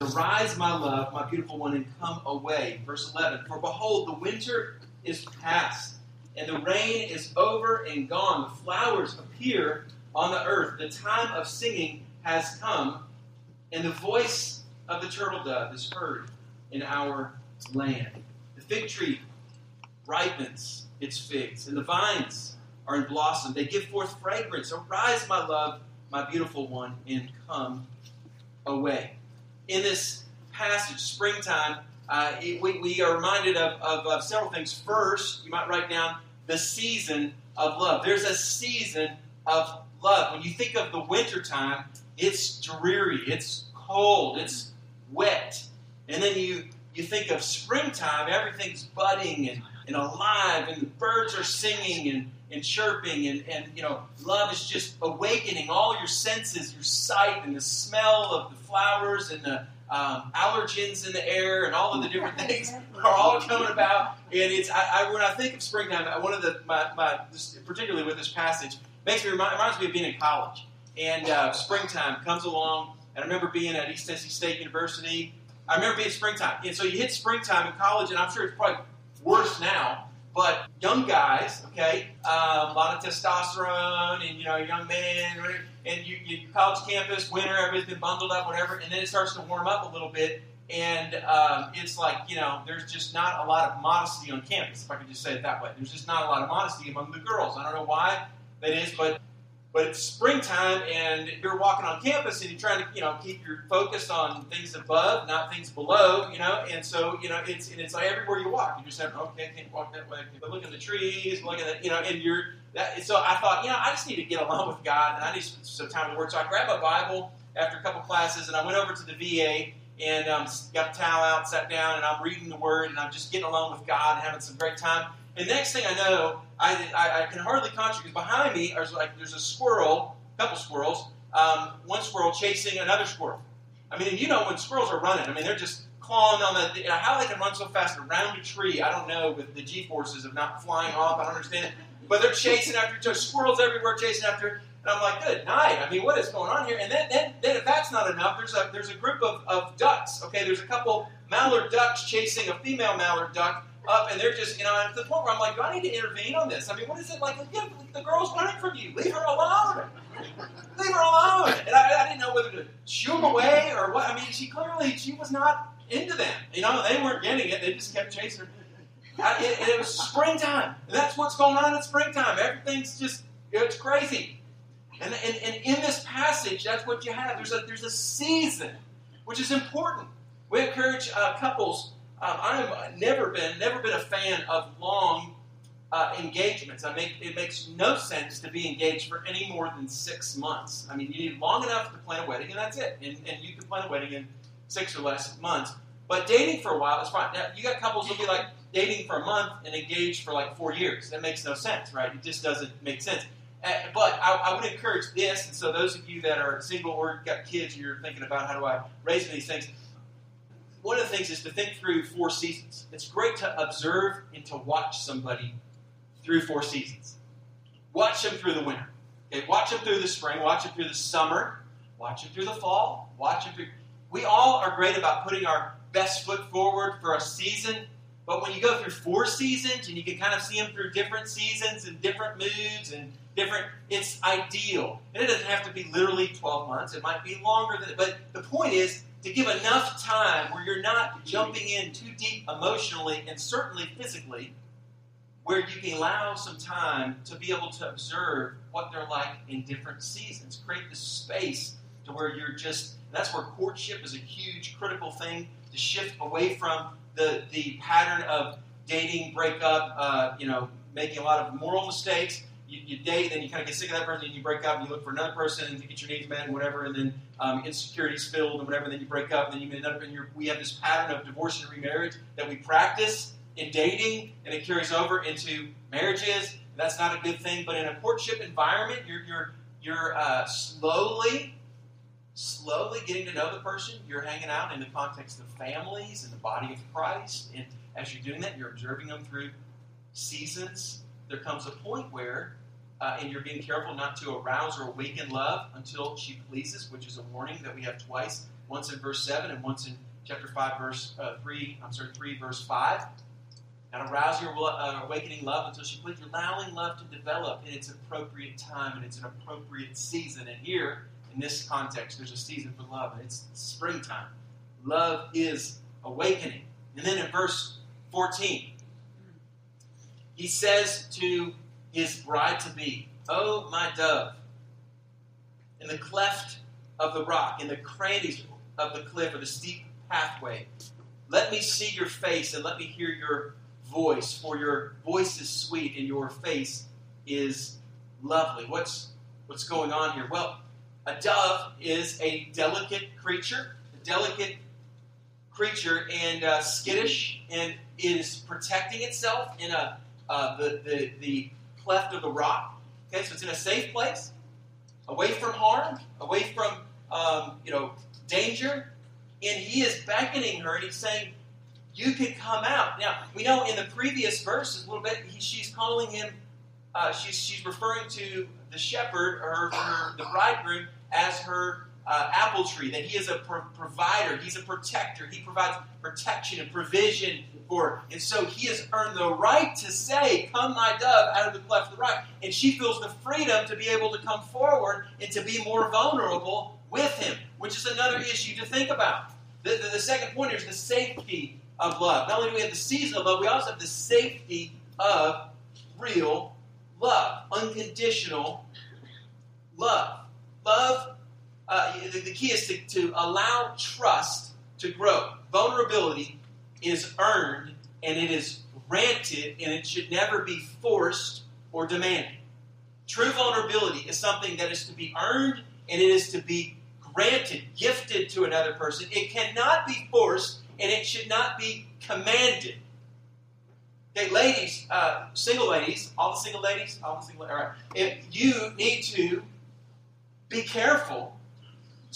Arise, my love, my beautiful one, and come away. Verse 11 For behold, the winter is past, and the rain is over and gone. The flowers appear on the earth. The time of singing has come, and the voice of the turtle dove is heard in our land. The fig tree ripens its figs, and the vines are in blossom. They give forth fragrance. Arise, my love, my beautiful one, and come away. In this passage, springtime, uh, we, we are reminded of, of, of several things. First, you might write down the season of love. There's a season of love. When you think of the wintertime, it's dreary, it's cold, it's wet. And then you, you think of springtime, everything's budding and, and alive, and the birds are singing and, and chirping, and, and you know, love is just awakening all your senses, your sight, and the smell of the flowers and the um, allergens in the air and all of the different things are all coming about. And it's I, I, when I think of springtime, one of the my, my particularly with this passage makes me remind, reminds me of being in college. And uh, springtime comes along, and I remember being at East Tennessee State University. I remember being springtime, and so you hit springtime in college, and I'm sure it's probably worse now. But young guys, okay, um, a lot of testosterone, and you know, young man, and you, you college campus, winter, everything's been bundled up, whatever, and then it starts to warm up a little bit, and um, it's like you know, there's just not a lot of modesty on campus, if I could just say it that way. There's just not a lot of modesty among the girls. I don't know why that is, but but it's springtime and you're walking on campus and you're trying to, you know, keep your focus on things above, not things below, you know. And so, you know, it's and it's like everywhere you walk, you just have, okay, I can't walk that way. But look at the trees, look at that, you know, and you're that. So I thought, you know, I just need to get along with God and I need some time to work. So I grabbed my Bible after a couple classes and I went over to the VA and um, got a towel out, sat down, and I'm reading the Word and I'm just getting along with God and having some great time. And next thing I know, I, I, I can hardly concentrate because behind me there's like there's a squirrel, a couple squirrels, um, one squirrel chasing another squirrel. I mean, you know when squirrels are running, I mean they're just clawing on the you know, how they can run so fast around a tree. I don't know with the g forces of not flying off. I don't understand it, but they're chasing after each other. Squirrels everywhere chasing after. And I'm like, good night. I mean, what is going on here? And then, then, then if that's not enough, there's a there's a group of, of ducks. Okay, there's a couple mallard ducks chasing a female mallard duck up, and they're just, you know, at the point where I'm like, do I need to intervene on this? I mean, what is it like? Yeah, the girl's running from you. Leave her alone. Leave her alone. And I, I, didn't know whether to shoo them away or what. I mean, she clearly she was not into them. You know, they weren't getting it. They just kept chasing her. I, it, it was springtime. That's what's going on in springtime. Everything's just, it's crazy. And, and, and in this passage, that's what you have. There's a, there's a season, which is important. We encourage uh, couples um, I've never been never been a fan of long uh, engagements. I make it makes no sense to be engaged for any more than six months. I mean, you need long enough to plan a wedding, and that's it. And, and you can plan a wedding in six or less months. But dating for a while is fine. Now, you got couples who'll be like dating for a month and engaged for like four years. That makes no sense, right? It just doesn't make sense. Uh, but I, I, would encourage this, and so those of you that are single or got kids, and you're thinking about how do I raise these things one of the things is to think through four seasons. It's great to observe and to watch somebody through four seasons. Watch them through the winter. Okay, watch them through the spring. Watch them through the summer. Watch them through the fall. Watch them through. We all are great about putting our best foot forward for a season, but when you go through four seasons and you can kind of see them through different seasons and different moods and different, it's ideal. And it doesn't have to be literally 12 months. It might be longer than. But the point is, to give enough time where you're not jumping in too deep emotionally and certainly physically, where you can allow some time to be able to observe what they're like in different seasons. Create the space to where you're just, that's where courtship is a huge critical thing to shift away from the, the pattern of dating, breakup, uh, you know, making a lot of moral mistakes you, you, date, then you kind of get sick of that person, and you break up, and you look for another person and to get your needs met and whatever, and then um, insecurities filled and whatever, and then you break up, and then you meet another, and we have this pattern of divorce and remarriage that we practice in dating, and it carries over into marriages. That's not a good thing, but in a courtship environment, you're you're you're uh, slowly, slowly getting to know the person. You're hanging out in the context of families and the body of Christ, and as you're doing that, you're observing them through seasons there comes a point where uh, and you're being careful not to arouse or awaken love until she pleases, which is a warning that we have twice, once in verse 7 and once in chapter 5, verse uh, 3, I'm sorry, 3, verse 5. And arouse your uh, awakening love until she pleases. You're allowing love to develop in its appropriate time and it's an appropriate season. And here, in this context, there's a season for love, and it's springtime. Love is awakening. And then in verse 14, he says to his bride to be, Oh, my dove, in the cleft of the rock, in the crannies of the cliff or the steep pathway, let me see your face and let me hear your voice, for your voice is sweet and your face is lovely. What's, what's going on here? Well, a dove is a delicate creature, a delicate creature and uh, skittish, and is protecting itself in a uh, the, the the cleft of the rock. Okay, so it's in a safe place, away from harm, away from um, you know danger, and he is beckoning her, and he's saying, "You can come out." Now we know in the previous verses a little bit, he, she's calling him. Uh, she's she's referring to the shepherd or her, the bridegroom as her uh, apple tree, that he is a pro- provider, he's a protector, he provides protection and provision for. And so he has earned the right to say, Come, my dove, out of the cleft of the rock. And she feels the freedom to be able to come forward and to be more vulnerable with him, which is another issue to think about. The, the, the second point is the safety of love. Not only do we have the season of love, we also have the safety of real love, unconditional love. Love uh, the, the, key is to, to allow trust to grow. Vulnerability is earned and it is granted, and it should never be forced or demanded. True vulnerability is something that is to be earned and it is to be granted, gifted to another person. It cannot be forced and it should not be commanded. Okay, ladies, uh, single ladies, all the single ladies, all the single, all right. If you need to be careful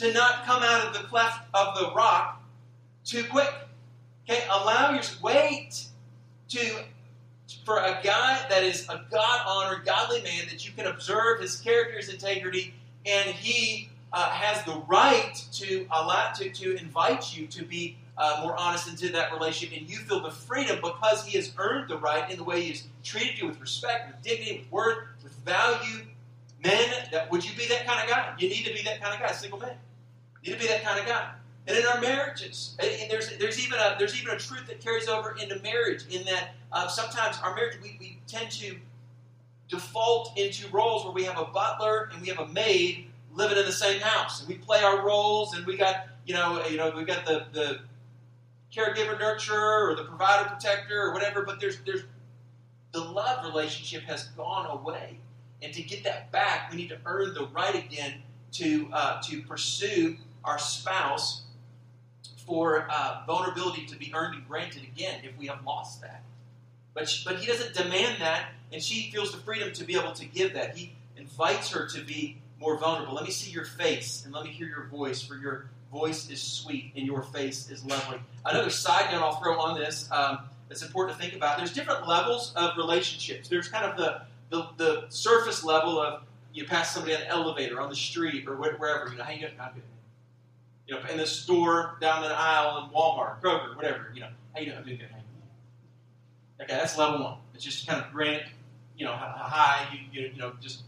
to not come out of the cleft of the rock too quick. Okay, allow your wait to for a guy that is a God honored, godly man that you can observe his character, his integrity, and he uh, has the right to allow to, to invite you to be uh, more honest into that relationship, and you feel the freedom because he has earned the right in the way he has treated you with respect, with dignity, with worth, with value. Men, that would you be that kind of guy? You need to be that kind of guy, single man. You need to be that kind of guy. And in our marriages, and there's, there's, even a, there's even a truth that carries over into marriage in that uh, sometimes our marriage, we, we tend to default into roles where we have a butler and we have a maid living in the same house. And we play our roles and we got, you know, you know, we got the, the caregiver nurturer or the provider protector or whatever, but there's, there's the love relationship has gone away. And to get that back, we need to earn the right again to, uh, to pursue our spouse for uh, vulnerability to be earned and granted again if we have lost that. But, she, but he doesn't demand that, and she feels the freedom to be able to give that. He invites her to be more vulnerable. Let me see your face, and let me hear your voice, for your voice is sweet and your face is lovely. Another side note I'll throw on this um, that's important to think about there's different levels of relationships. There's kind of the, the, the surface level of you pass somebody on an elevator, on the street, or wherever. You know, how you? I'm good you know, in the store down the aisle in Walmart, Kroger, whatever. You know, how you doing? I'm doing good. Okay, that's level one. It's just kind of grant, you know, hi, you, you, you know, just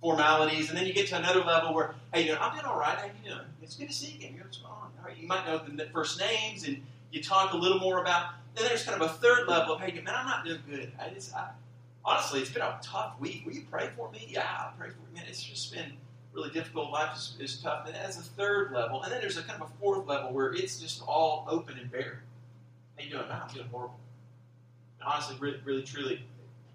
formalities, and then you get to another level where, hey, you know, I'm doing all right. How you doing? It's good to see you again. What's going on? Right, you might know the first names, and you talk a little more about. Then there's kind of a third level of, hey, man, I'm not doing good. I just, I, honestly, it's been a tough week. Will you pray for me? Yeah, I'll pray for you. Man, it's just been really difficult. Life is, is tough. And that's a third level, and then there's a kind of a fourth level where it's just all open and bare. How you doing? I'm feeling horrible. And honestly, really, really truly,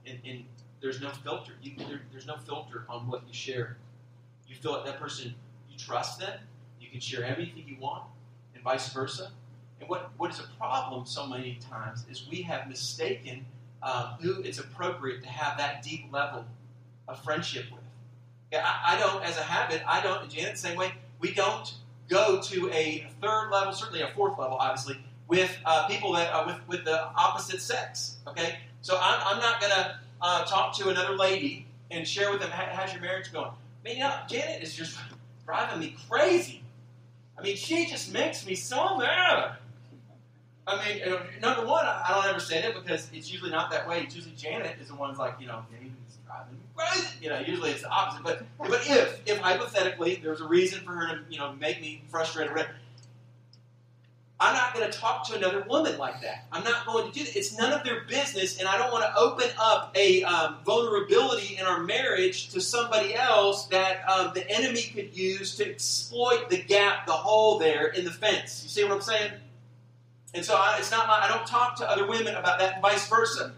and, there's no filter. You, there, there's no filter on what you share. You feel like that person, you trust them. You can share everything you want, and vice versa. And what, what is a problem so many times is we have mistaken uh, who it's appropriate to have that deep level of friendship with. I, I don't, as a habit, I don't, Janet, same way, we don't go to a third level, certainly a fourth level, obviously, with uh, people that uh, with with the opposite sex. Okay, so I'm, I'm not to uh, talk to another lady and share with them how, how's your marriage going. I mean, you know, Janet is just driving me crazy. I mean, she just makes me so mad. I mean, number one, I don't ever say that because it's usually not that way. It's usually Janet is the one's like, you know, driving. You know, usually it's the opposite. But but if if hypothetically there's a reason for her to you know make me frustrated, I'm not going to talk to another woman like that. I'm not going to do that. It's none of their business, and I don't want to open up a um, vulnerability in our marriage to somebody else that um, the enemy could use to exploit the gap, the hole there in the fence. You see what I'm saying? And so I, it's not my, I don't talk to other women about that, and vice versa.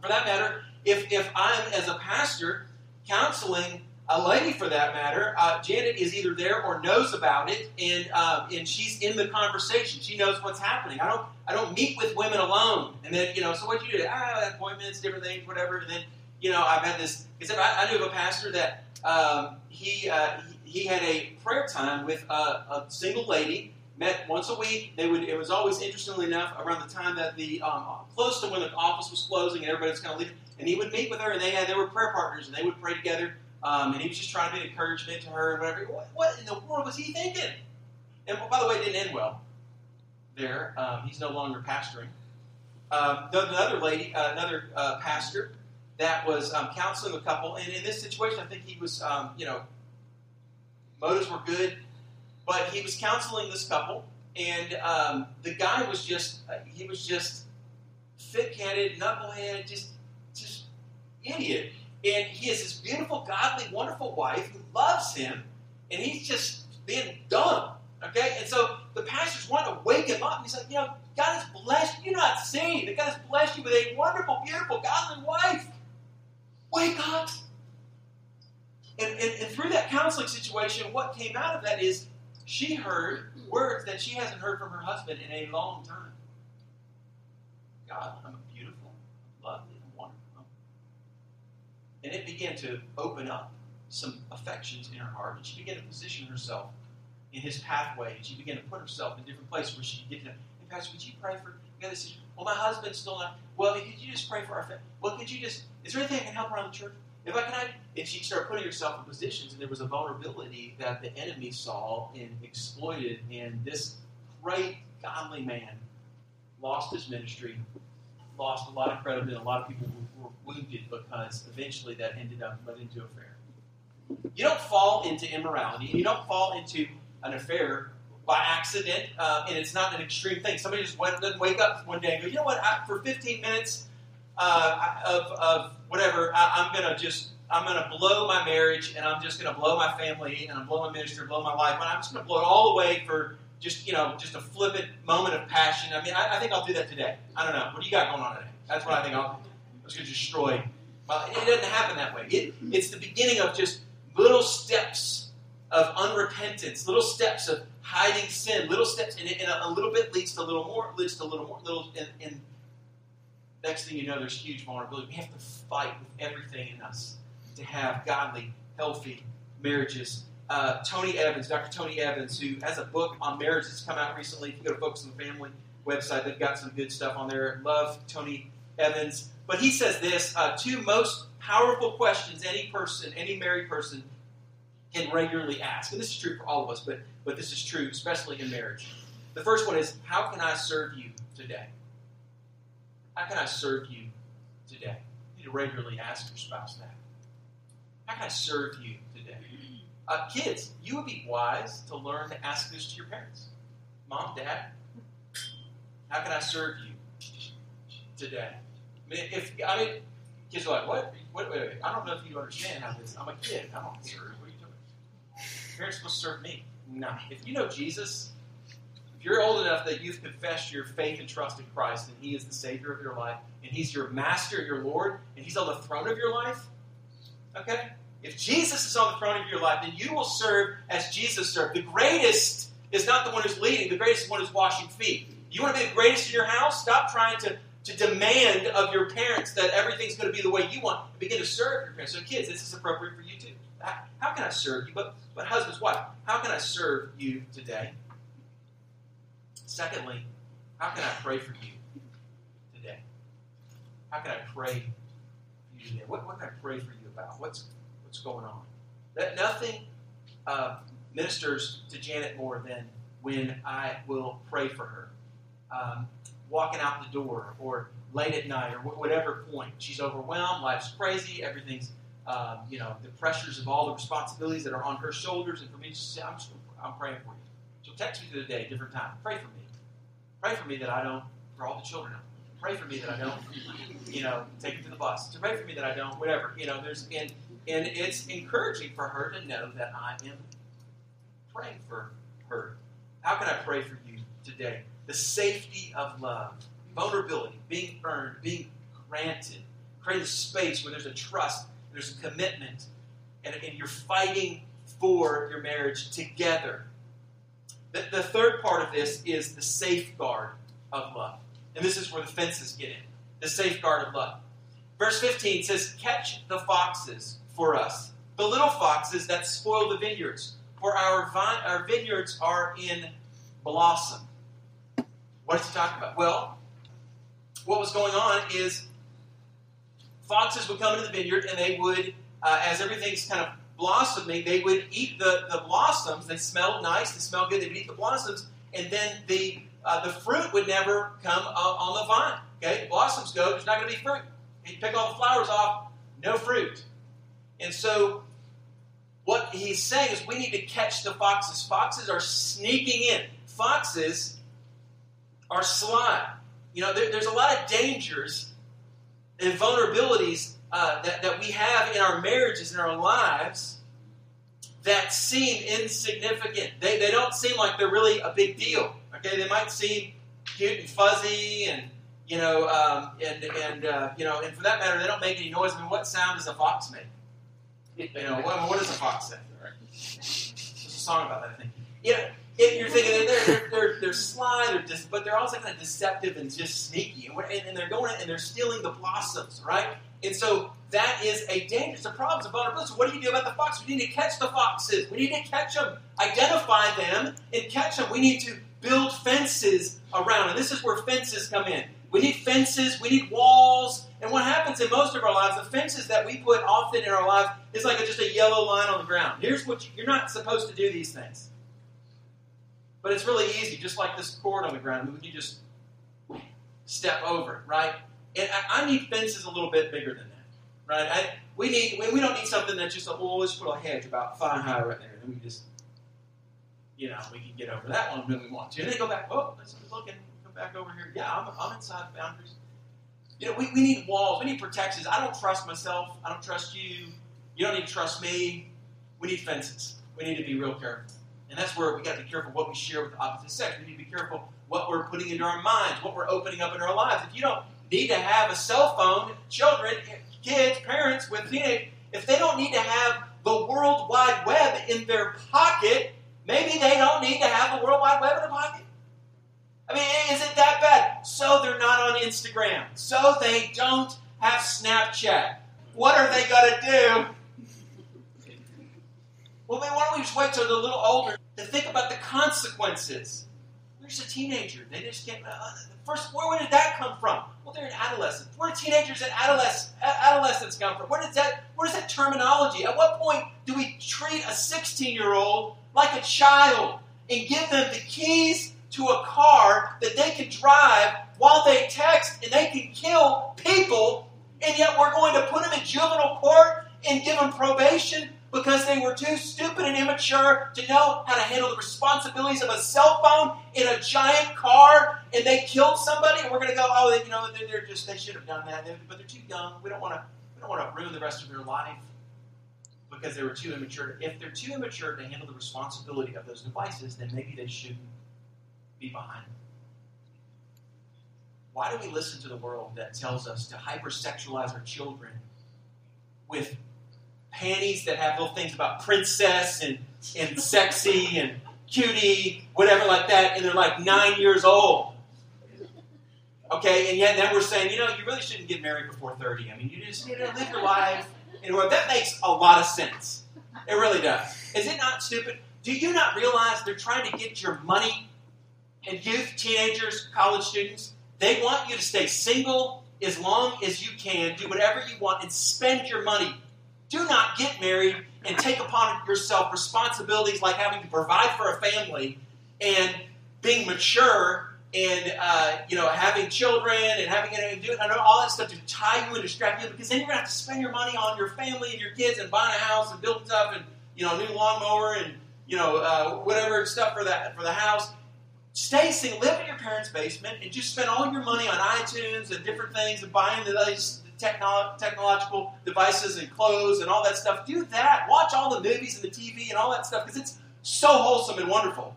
For that matter, if if I'm as a pastor counseling a lady for that matter, uh, Janet is either there or knows about it, and um, and she's in the conversation. She knows what's happening. I don't I don't meet with women alone, and then you know. So what do you do? Ah, appointments, different things, whatever. And then you know, I've had this. Except I, I knew of a pastor that um, he, uh, he, he had a prayer time with a, a, single lady. Met once a week. They would. It was always interestingly enough around the time that the um, close to when the office was closing and everybody was kind of leaving. And he would meet with her, and they had they were prayer partners, and they would pray together um, and he was just trying to be an encouragement to her and whatever. What, what, in the world was he thinking? And by the way, it didn't end well there. Um, he's no longer pastoring. Um, another lady, uh, another uh, pastor that was um, counseling a couple, and in this situation, I think he was, um, you know, motives were good, but he was counseling this couple, and um, the guy was just, uh, he was just thick-headed, knucklehead, just, just idiot. And he has this beautiful, godly, wonderful wife who loves him, and he's just being dumb. Okay? And so the pastors want to wake him up. He's like, you know, God has blessed you. You're not saved. That God has blessed you with a wonderful, beautiful, godly wife. Wake up. And, and, and through that counseling situation, what came out of that is she heard words that she hasn't heard from her husband in a long time. God, I'm beautiful, lovely, and it began to open up some affections in her heart. And she began to position herself in his pathway. And she began to put herself in different places where she could get to, hey, Pastor, would you pray for, got this well, my husband's still not, well, could you just pray for our family? Well, could you just, is there anything I can help around the church? If I can, I, and she started putting herself in positions, and there was a vulnerability that the enemy saw and exploited, and this great, godly man lost his ministry, lost a lot of credibility, a lot of people wounded because eventually that ended up led into affair. You don't fall into immorality, you don't fall into an affair by accident, uh, and it's not an extreme thing. Somebody just went, doesn't wake up one day and go, you know what, I, for 15 minutes uh, of, of whatever, I, am going to just, I'm going to blow my marriage, and I'm just going to blow my family, and I'm blow my ministry, blow my life, and I'm just going to blow it all away for just, you know, just a flippant moment of passion. I mean, I, I think I'll do that today. I don't know. What do you got going on today? That's what I think I'll to destroy. Well, it doesn't happen that way. It, it's the beginning of just little steps of unrepentance, little steps of hiding sin, little steps, and, and a, a, little bit leads to a little more, leads to a little more, little, and, and next thing you know, there's huge vulnerability. We have to fight with everything in us to have godly, healthy marriages. Uh, Tony Evans, Dr. Tony Evans, who has a book on marriage that's come out recently. If you go to Focus on the Family website, they've got some good stuff on there. Love Tony Evans. But he says this uh, two most powerful questions any person, any married person, can regularly ask. And this is true for all of us, but, but this is true especially in marriage. The first one is How can I serve you today? How can I serve you today? You need to regularly ask your spouse that. How can I serve you today? Uh, kids, you would be wise to learn to ask this to your parents. Mom, Dad, how can I serve you today? I mean, if I mean, kids are like, what? Wait, wait, wait. I don't know if you understand how this. I'm a kid. I'm not serve. What are you doing? Parents supposed to serve me. No. If you know Jesus, if you're old enough that you've confessed your faith and trust in Christ, and He is the Savior of your life, and He's your Master, your Lord, and He's on the throne of your life, okay? If Jesus is on the throne of your life, then you will serve as Jesus served. The greatest is not the one who's leading, the greatest is the one who's washing feet. You want to be the greatest in your house? Stop trying to to demand of your parents that everything's going to be the way you want. Begin to serve your parents. So, kids, this is appropriate for you too. How, can I serve you? But, but husbands, what? How can I serve you today? Secondly, how can I pray for you today? How can I pray for you today? What, what can I pray for you about? What's what's going on? That nothing uh, ministers to Janet more than when I will pray for her. Um, walking out the door or late at night or whatever point. She's overwhelmed, life's crazy, everything's, um, you know, the pressures of all the responsibilities that are on her shoulders. And for me, to say, I'm, just, I'm praying for you. She'll text me through the day, different time. Pray for me. Pray for me that I don't, for all the children Pray for me that I don't, you know, take it to the bus. To pray for me that I don't, whatever. You know, there's, and, and it's encouraging for her to know that I am praying for her. How can I pray for you today? The safety of love, vulnerability, being earned, being granted, create a space where there's a trust, there's a commitment, and, and you're fighting for your marriage together. The, the third part of this is the safeguard of love. And this is where the fences get in the safeguard of love. Verse 15 says, Catch the foxes for us, the little foxes that spoil the vineyards, for our, vine, our vineyards are in blossom. What is he talking about? Well, what was going on is foxes would come into the vineyard and they would, uh, as everything's kind of blossoming, they would eat the, the blossoms. They smelled nice, they smelled good, they would eat the blossoms, and then the, uh, the fruit would never come on the vine. Okay, blossoms go, there's not going to be fruit. You pick all the flowers off, no fruit. And so, what he's saying is we need to catch the foxes. Foxes are sneaking in. Foxes are sly. You know, there, there's a lot of dangers and vulnerabilities uh, that, that we have in our marriages and our lives that seem insignificant. They, they don't seem like they're really a big deal. Okay, they might seem cute and fuzzy and you know, um, and and uh, you know, and for that matter, they don't make any noise. I mean, what sound does a fox make? You know, what, what does a fox say? There's a song about that. I think. You know, if you're thinking they're, they're, they're, they're sly, they're just, but they're also kind of deceptive and just sneaky. And, and they're going and they're stealing the blossoms, right? And so that is a danger. It's a problem. It's a vulnerability. So what do you do about the fox? We need to catch the foxes. We need to catch them, identify them, and catch them. We need to build fences around. And this is where fences come in. We need fences. We need walls. And what happens in most of our lives, the fences that we put often in our lives is like a, just a yellow line on the ground. Here's what you, you're not supposed to do these things. But it's really easy, just like this cord on the ground. We can just step over it, right? And I, I, need fences a little bit bigger than that, right? I, we need we don't need something that's just a well, let's put a hedge about thigh high right there, and then we just, you know, we can get over that one when we want to, and then go back. Oh, let's look and come back over here. Yeah, I'm, I'm inside the boundaries. You know, we, we need walls. We need protections. I don't trust myself. I don't trust you. You don't need to trust me. We need fences. We need to be real careful. And that's where we got to be careful what we share with the opposite sex. We need to be careful what we're putting into our minds, what we're opening up in our lives. If you don't need to have a cell phone, children, kids, parents with teenage, if they don't need to have the World Wide Web in their pocket, maybe they don't need to have the World Wide Web in their pocket. I mean, is it that bad? So they're not on Instagram. So they don't have Snapchat. What are they going to do? Well, why don't we just wait till they're a little older think about the consequences? There's a teenager. They just get. Uh, first, where, where did that come from? Well, they're an adolescent. Where do teenagers and adolescents, adolescents come from? Where does that? Where does that terminology? At what point do we treat a 16-year-old like a child and give them the keys to a car that they can drive while they text and they can kill people, and yet we're going to put them in juvenile court and give them probation because they were too stupid and immature to know how to handle the responsibilities of a cell phone in a giant car, and they killed somebody, and we're going to go, oh, you know, they're just they should have done that, but they're too young. We don't want to we don't want to ruin the rest of their life because they were too immature. If they're too immature to handle the responsibility of those devices, then maybe they shouldn't be behind them. Why do we listen to the world that tells us to hypersexualize our children with panties that have little things about princess and, and sexy and cutie, whatever like that, and they're like nine years old. Okay, and yet then we're saying, you know, you really shouldn't get married before 30. I mean, you just need to live your life. And that makes a lot of sense. It really does. Is it not stupid? Do you not realize they're trying to get your money and youth, teenagers, college students? They want you to stay single as long as you can, do whatever you want, and spend your money. Do not get married and take upon yourself responsibilities like having to provide for a family and being mature and uh, you know having children and having and doing and all that stuff to tie you and distract you because then you're gonna have to spend your money on your family and your kids and buying a house and building stuff and you know a new lawnmower and you know uh, whatever stuff for that for the house. Stay single, live in your parents' basement, and just spend all your money on iTunes and different things and buying these technolo- technological devices and clothes and all that stuff. Do that. Watch all the movies and the TV and all that stuff because it's so wholesome and wonderful.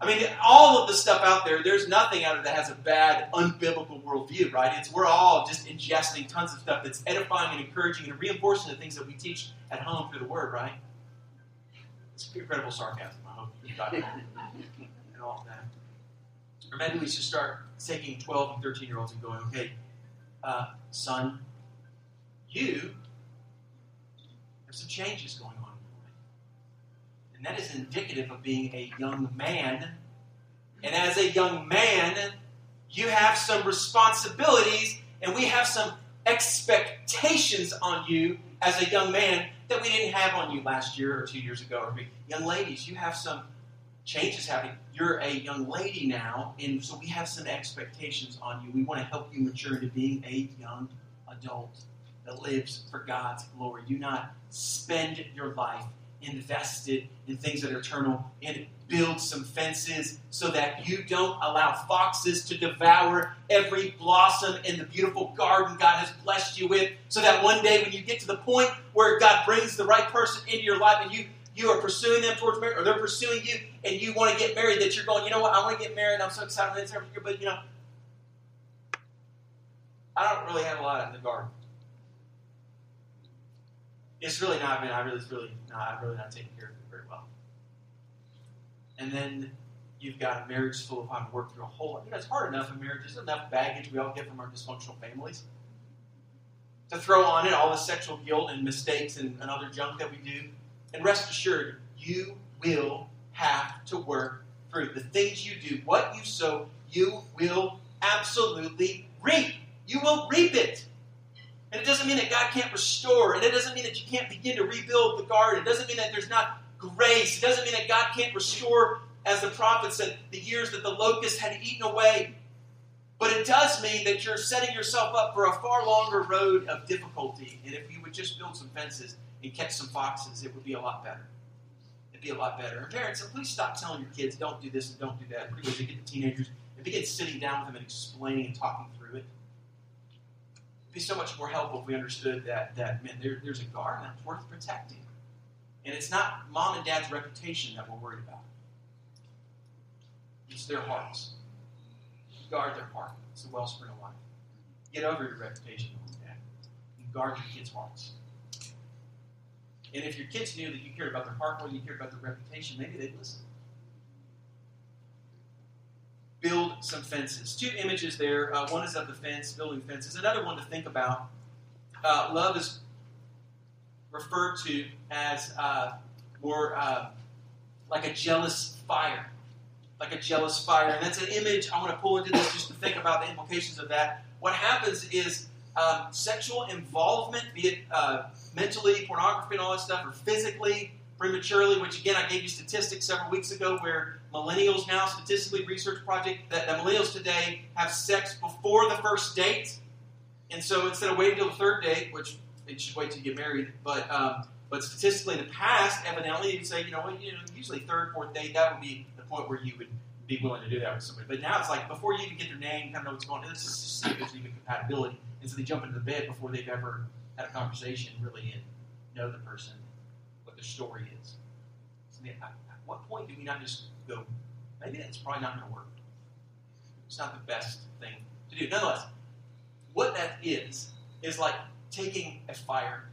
I mean, all of the stuff out there, there's nothing out of that has a bad, unbiblical worldview, right? It's we're all just ingesting tons of stuff that's edifying and encouraging and reinforcing the things that we teach at home through the Word, right? It's incredible sarcasm. I hope you got that and all of that. Or maybe we should start taking 12 and 13 year olds and going, okay, uh, son, you have some changes going on in your life. And that is indicative of being a young man. And as a young man, you have some responsibilities and we have some expectations on you as a young man that we didn't have on you last year or two years ago. Or young ladies, you have some changes happening. You're a young lady now, and so we have some expectations on you. We want to help you mature into being a young adult that lives for God's glory. Do not spend your life invested in things that are eternal and build some fences so that you don't allow foxes to devour every blossom in the beautiful garden God has blessed you with. So that one day, when you get to the point where God brings the right person into your life and you you are pursuing them towards marriage, or they're pursuing you, and you want to get married, that you're going, you know what, I want to get married, I'm so excited, it's every year, but you know, I don't really have a lot in the garden. It's really not, I mean, I really, it's really not, I'm really not taking care of it very well. And then you've got a marriage full of to work through a whole lot. You know, it's hard enough in marriage. There's enough baggage we all get from our dysfunctional families. To throw on it all the sexual guilt and mistakes and, and other junk that we do. And rest assured, you will have to work through the things you do. What you sow, you will absolutely reap. You will reap it. And it doesn't mean that God can't restore, and it doesn't mean that you can't begin to rebuild the garden. It doesn't mean that there's not grace. It doesn't mean that God can't restore, as the prophet said, the years that the locust had eaten away. But it does mean that you're setting yourself up for a far longer road of difficulty. And if you would just build some fences and catch some foxes, it would be a lot better. It'd be a lot better. And parents, so please stop telling your kids, don't do this and don't do that. Much they get the teenagers and begin sitting down with them and explaining and talking through it. It'd be so much more helpful if we understood that, that man, there, there's a garden that's worth protecting. And it's not mom and dad's reputation that we're worried about. It's their hearts. Guard their heart. It's the wellspring of life. Get over your reputation, mom and dad. And guard your kids' hearts. And if your kids knew that you cared about their heart than you cared about their reputation, maybe they'd listen. Build some fences. Two images there. Uh, one is of the fence, building fences. Another one to think about. Uh, love is referred to as uh, more uh, like a jealous fire. Like a jealous fire. And that's an image I want to pull into this just to think about the implications of that. What happens is um, sexual involvement, be it uh, mentally, pornography, and all that stuff, or physically, prematurely, which again, I gave you statistics several weeks ago where millennials now, statistically research project, that, that millennials today have sex before the first date. And so instead of waiting until the third date, which they should wait till you get married, but um, but statistically in the past, evidently, you'd say, you know, well, you know, usually third, fourth date, that would be the point where you would be willing to do that with somebody. But now it's like before you even get their name, kind of know what's going on. Just see if there's even compatibility. And so they jump into the bed before they've ever had a conversation, really, and know the person, what their story is. So at what point do we not just go, maybe that's probably not going to work? It's not the best thing to do. Nonetheless, what that is, is like taking a fire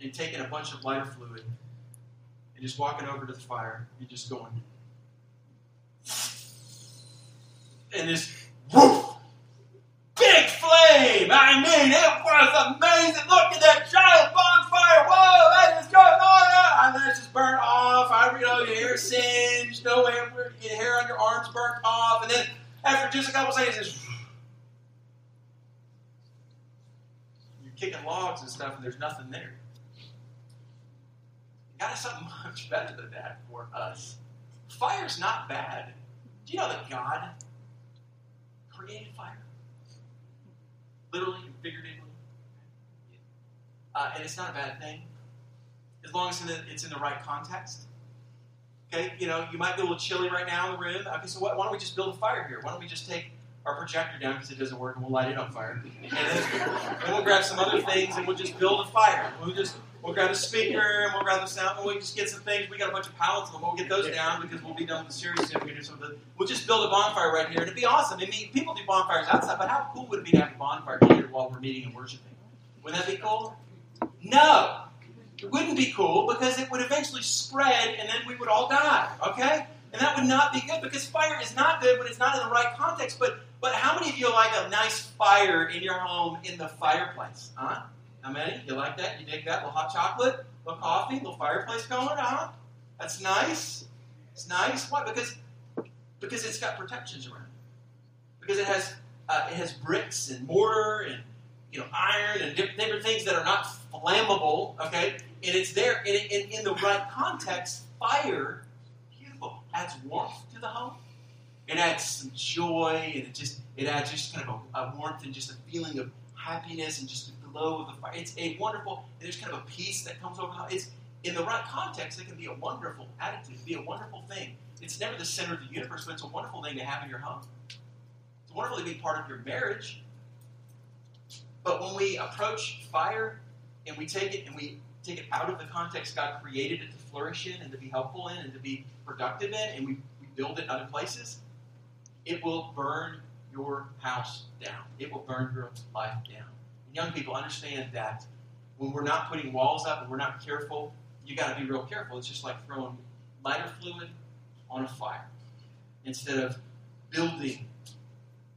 and taking a bunch of lighter fluid and just walking over to the fire and just going, and this woof, I mean, it was amazing. Look at that giant bonfire. Whoa, that is going on. Ah, and then it's just burnt off. I, you know, your hair singed, no hair, your hair on your arms burnt off. And then after just a couple seconds, it's you're kicking logs and stuff, and there's nothing there. God has something much better than that for us. Fire's not bad. Do you know that God created fire? Literally and figuratively. Uh, and it's not a bad thing, as long as it's in the right context. Okay, you know, you might be a little chilly right now in the room. Okay, so why don't we just build a fire here? Why don't we just take our projector down because it doesn't work and we'll light it on fire? And then, we'll grab some other things and we'll just build a fire. We'll just we'll grab a speaker and we'll grab the sound and we'll just get some things. We got a bunch of pallets and we'll get those down because we'll be done with the series soon. We do something. We'll just build a bonfire right here and it'd be awesome. I mean, people do bonfires outside, but how cool would it be to have a bonfire here while we're meeting and worshiping? Wouldn't that be cool? No. It wouldn't be cool because it would eventually spread and then we would all die, okay? And that would not be good because fire is not good when it's not in the right context. But but how many of you like a nice fire in your home in the fireplace? Huh? How many? You like that? You dig that? A little hot chocolate, a little coffee, a little fireplace going, huh? That's nice. It's nice. Why? Because because it's got protections around it. Because it has uh, it has bricks and mortar and you know iron and different, things that are not flammable. Okay, and it's there in, in, in the right context. Fire, beautiful, adds warmth to the home. It adds some joy, and it just it adds just kind of a, a warmth and just a feeling of happiness and just glow of the fire. It's a wonderful. There's kind of a peace that comes over. It's in the right context. It can be a wonderful attitude, be a wonderful thing. It's never the center of the universe, but it's a wonderful thing to have in your home. It's wonderful to be part of your marriage. But when we approach fire and we take it and we take it out of the context God created it to flourish in and to be helpful in and to be productive in, and we, we build it in other places, it will burn your house down. It will burn your life down. Young people understand that when we're not putting walls up and we're not careful, you got to be real careful. It's just like throwing lighter fluid on a fire instead of building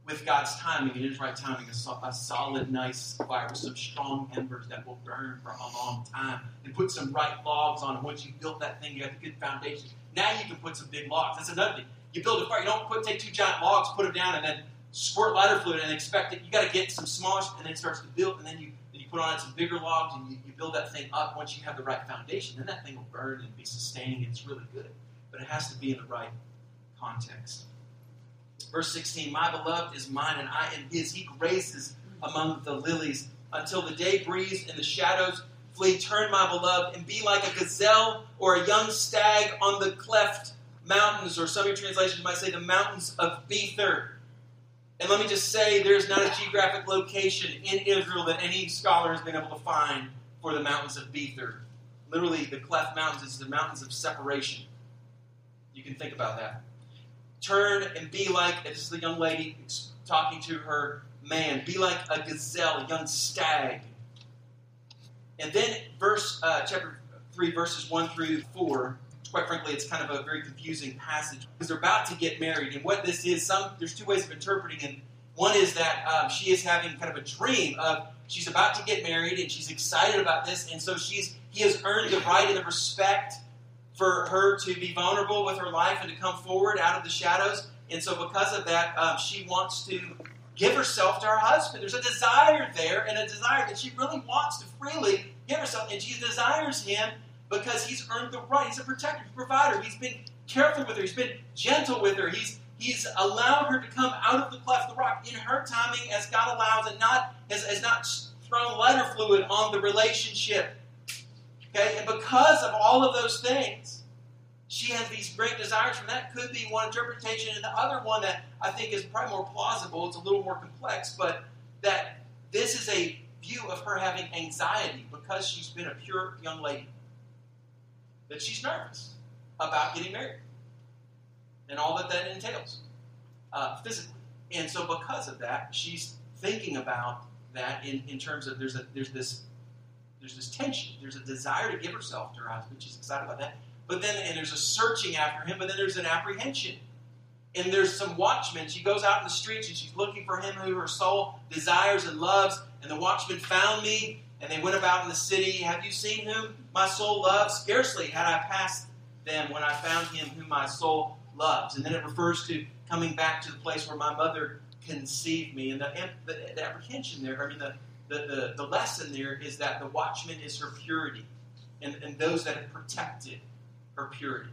with God's timing and His right timing, a, a, solid, nice fire with some strong embers that will burn for a long time. And put some right logs on. Once you've built that thing, you have a good foundation. Now you can put some big logs. That's another thing. You build a fire. You don't put take two giant logs, put them down, and then squirt lighter fluid and expect it. You got to get some smaller, and then it starts to build, and then you then you put on some bigger logs, and you, you build that thing up. Once you have the right foundation, then that thing will burn and be sustaining, it's really good. But it has to be in the right context. Verse 16 My beloved is mine, and I am his. He graces among the lilies until the day breeze and the shadows flee. Turn, my beloved, and be like a gazelle or a young stag on the cleft mountains, or some of your translations might say the mountains of Bether. And let me just say, there's not a geographic location in Israel that any scholar has been able to find for the mountains of Bether. Literally, the Cleft Mountains is the mountains of separation. You can think about that. Turn and be like, this is the young lady talking to her man, be like a gazelle, a young stag. And then, verse uh, chapter 3, verses 1 through 4, quite frankly, it's kind of a very confusing passage because they're about to get married. And what this is, some there's two ways of interpreting it. One is that um, she is having kind of a dream of she's about to get married and she's excited about this, and so she's he has earned the right and the respect for her to be vulnerable with her life and to come forward out of the shadows. And so, because of that, um, she wants to give herself to her husband. There's a desire there, and a desire that she really wants to freely give herself, and she desires him because he's earned the right. He's a protector, he's a provider. He's been careful with her. He's been gentle with her. He's he's allowed her to come out of the cleft of the rock in her timing as God allows, and not has, has not thrown lighter fluid on the relationship. Okay, and because of all of those things, she has these great desires. From that could be one interpretation, and the other one that I think is probably more plausible. It's a little more complex, but that this is a view of her having anxiety because she's been a pure young lady that she's nervous about getting married and all that that entails uh, physically. And so, because of that, she's thinking about that in, in terms of there's a there's this there's this tension. There's a desire to give herself to her husband. She's excited about that. But then and there's a searching after him. But then there's an apprehension. And there's some watchmen. She goes out in the streets and she's looking for him who her soul desires and loves. And the watchman found me and they went about in the city. Have you seen whom my soul loves? Scarcely had I passed them when I found him whom my soul loves. And then it refers to coming back to the place where my mother conceived me. And the, the, the apprehension there, I mean, the, the, the, the lesson there is that the watchman is her purity and, and those that have protected her purity.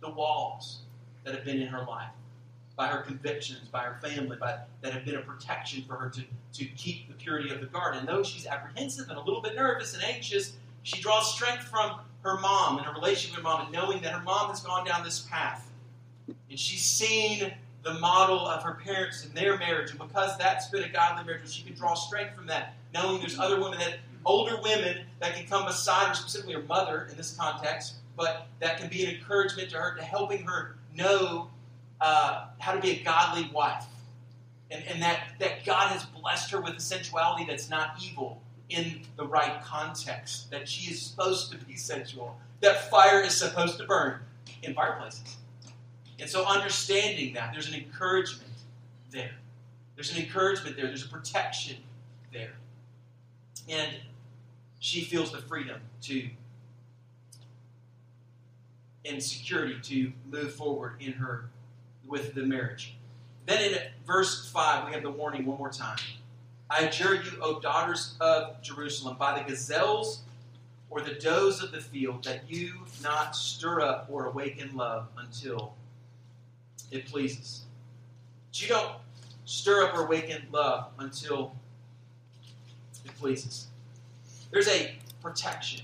The walls that have been in her life, by her convictions, by her family, by, that have been a protection for her to, to keep the purity of the garden. And though she's apprehensive and a little bit nervous and anxious, she draws strength from her mom and her relationship with her mom and knowing that her mom has gone down this path. And she's seen the model of her parents and their marriage. And because that's been a godly marriage, she can draw strength from that, knowing there's other women that older women that can come beside her, specifically her mother in this context, but that can be an encouragement to her, to helping her know uh, how to be a godly wife. And, and that, that God has blessed her with a sensuality that's not evil in the right context, that she is supposed to be sensual, that fire is supposed to burn in fireplaces. And so, understanding that, there's an encouragement there. There's an encouragement there. There's a protection there. And she feels the freedom to and security to move forward in her with the marriage. Then in verse 5, we have the warning one more time. I adjure you, O daughters of Jerusalem, by the gazelles or the does of the field, that you not stir up or awaken love until it pleases. But you don't stir up or awaken love until it pleases. There's a protection.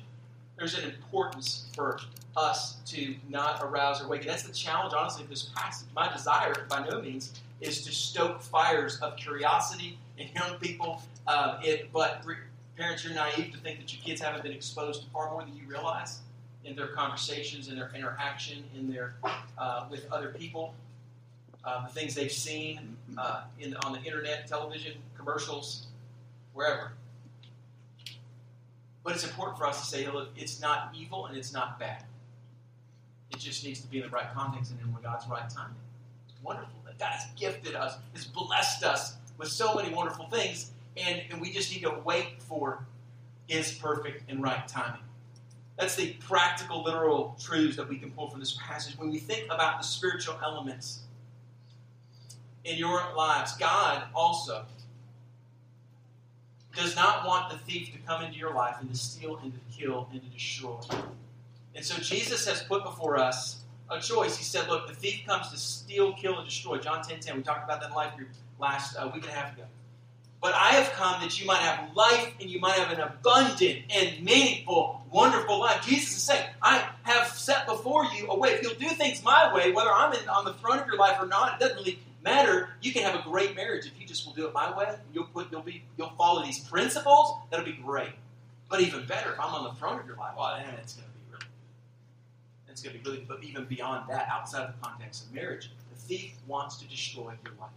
There's an importance for us to not arouse or awaken. That's the challenge, honestly, of this passage. My desire, by no means, is to stoke fires of curiosity in young people. Uh, it, but re- parents, you're naive to think that your kids haven't been exposed to far more than you realize in their conversations, in their interaction, in their uh, with other people uh, the things they've seen uh, in, on the internet, television, commercials, wherever. But it's important for us to say, look, it's not evil and it's not bad. It just needs to be in the right context and in God's right timing. It's wonderful that God has gifted us, has blessed us with so many wonderful things, and, and we just need to wait for His perfect and right timing. That's the practical, literal truths that we can pull from this passage. When we think about the spiritual elements in your lives, God also does not want the thief to come into your life and to steal and to kill and to destroy. And so Jesus has put before us a choice. He said, Look, the thief comes to steal, kill, and destroy. John 10 10. We talked about that in life group last uh, week and a half ago. But I have come that you might have life and you might have an abundant and meaningful, wonderful life. Jesus is saying, I have set before you a way. If you'll do things my way, whether I'm in, on the throne of your life or not, it doesn't really matter. You can have a great marriage if you just will do it my way. You'll put, you'll be, you'll follow these principles. That'll be great. But even better, if I'm on the throne of your life, well, then it's going to be it's going to be really. But even beyond that, outside of the context of marriage, the thief wants to destroy your life.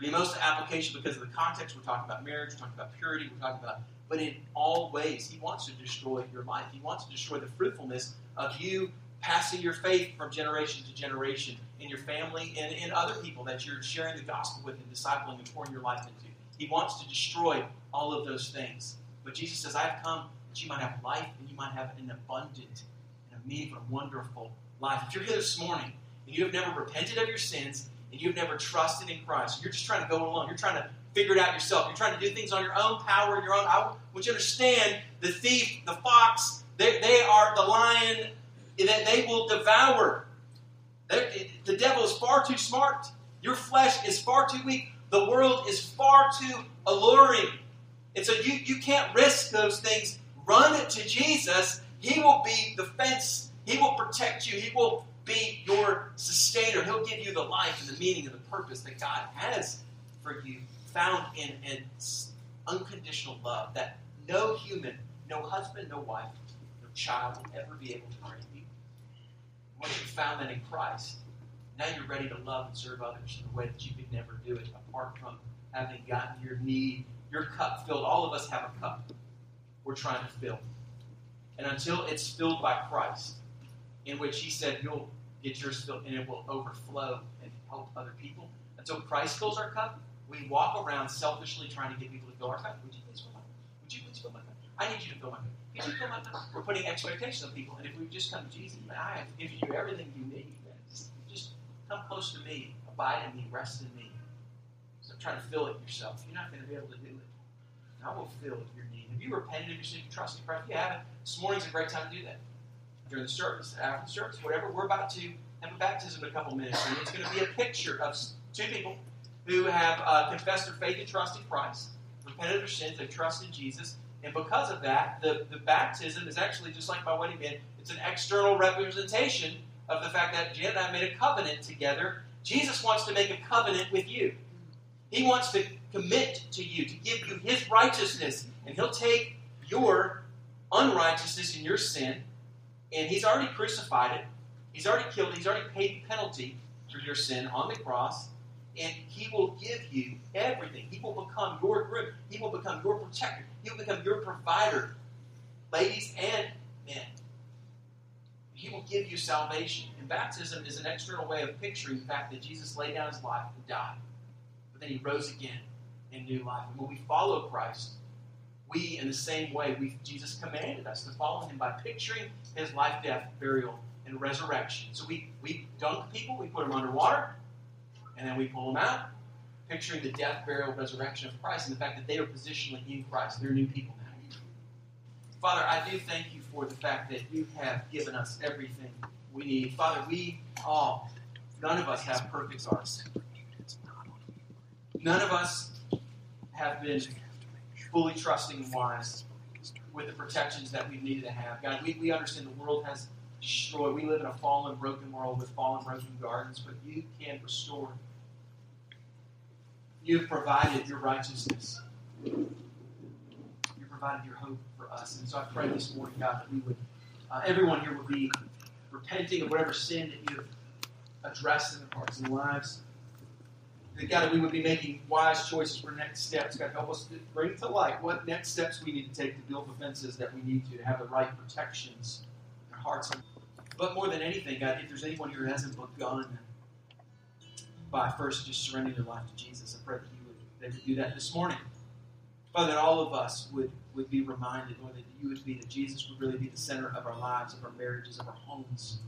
The most application because of the context. We're talking about marriage. We're talking about purity. We're talking about, but in all ways, he wants to destroy your life. He wants to destroy the fruitfulness of you passing your faith from generation to generation in your family and in other people that you're sharing the gospel with and discipling and pouring your life into. He wants to destroy all of those things. But Jesus says, I have come that you might have life and you might have an abundant and a wonderful life. If you're here this morning and you have never repented of your sins and you've never trusted in Christ, you're just trying to go alone, you're trying to figure it out yourself, you're trying to do things on your own power, and your own. I want you to understand the thief, the fox, they, they are the lion that they will devour. The devil is far too smart. Your flesh is far too weak. The world is far too alluring. And so you, you can't risk those things. Run to Jesus. He will be the fence. He will protect you. He will be your sustainer. He'll give you the life and the meaning and the purpose that God has for you, found in an unconditional love that no human, no husband, no wife, no child will ever be able to bring you. Once you found that in Christ, now you're ready to love and serve others in a way that you could never do it apart from having gotten your need, your cup filled. All of us have a cup we're trying to fill. And until it's filled by Christ, in which He said you'll get yours filled and it will overflow and help other people. Until Christ fills our cup, we walk around selfishly trying to get people to fill our cup. Would you please fill my cup? Would you please fill my cup? I need you to fill my cup. Could you fill my cup? We're putting expectations on people. And if we just come to Jesus, I have given you everything you need. Just, just come close to me, abide in me, rest in me. So trying to fill it yourself. You're not going to be able to do it. And I will fill your need. Have you repented of your sin? You trust in Christ? If you haven't, this morning's a great time to do that. During the service, after the service, whatever, we're about to have a baptism in a couple minutes, and it's going to be a picture of two people who have uh, confessed their faith and trust in Christ, repented of their sins, they've trusted Jesus, and because of that, the, the baptism is actually just like my wedding band. It's an external representation of the fact that Jan and I made a covenant together. Jesus wants to make a covenant with you. He wants to commit to you, to give you his righteousness, and he'll take your unrighteousness and your sin, and he's already crucified it. He's already killed it. He's already paid the penalty for your sin on the cross and He will give you everything. He will become your groom. He will become your protector. He will become your provider, ladies and men. He will give you salvation. And baptism is an external way of picturing the fact that Jesus laid down his life and died. But then he rose again in new life. And when we follow Christ, we, in the same way, we, Jesus commanded us to follow him by picturing his life, death, burial, and resurrection. So we, we dunk people, we put them underwater, and then we pull them out, picturing the death, burial, resurrection of Christ and the fact that they are positionally in Christ. They're new people now. Father, I do thank you for the fact that you have given us everything we need. Father, we all, none of us have perfect hearts. None of us have been fully trusting and wise with the protections that we needed to have. God, we, we understand the world has destroyed. We live in a fallen, broken world with fallen, broken gardens, but you can restore You've provided your righteousness. You provided your hope for us. And so I pray this morning, God, that we would, uh, everyone here would be repenting of whatever sin that you've addressed in their hearts and lives. That God, we would be making wise choices for next steps. God, help us to bring to light what next steps we need to take to build the fences that we need to, to have the right protections in our hearts. But more than anything, God, if there's anyone here who hasn't begun by first just surrendering their life to Jesus. I pray that you would, they would do that this morning. Father, that all of us would, would be reminded, Lord, that you would be, that Jesus would really be the center of our lives, of our marriages, of our homes.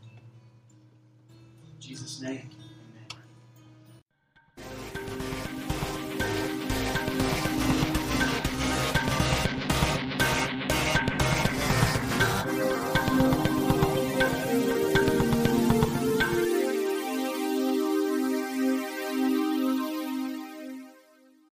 In Jesus' name. Thank you.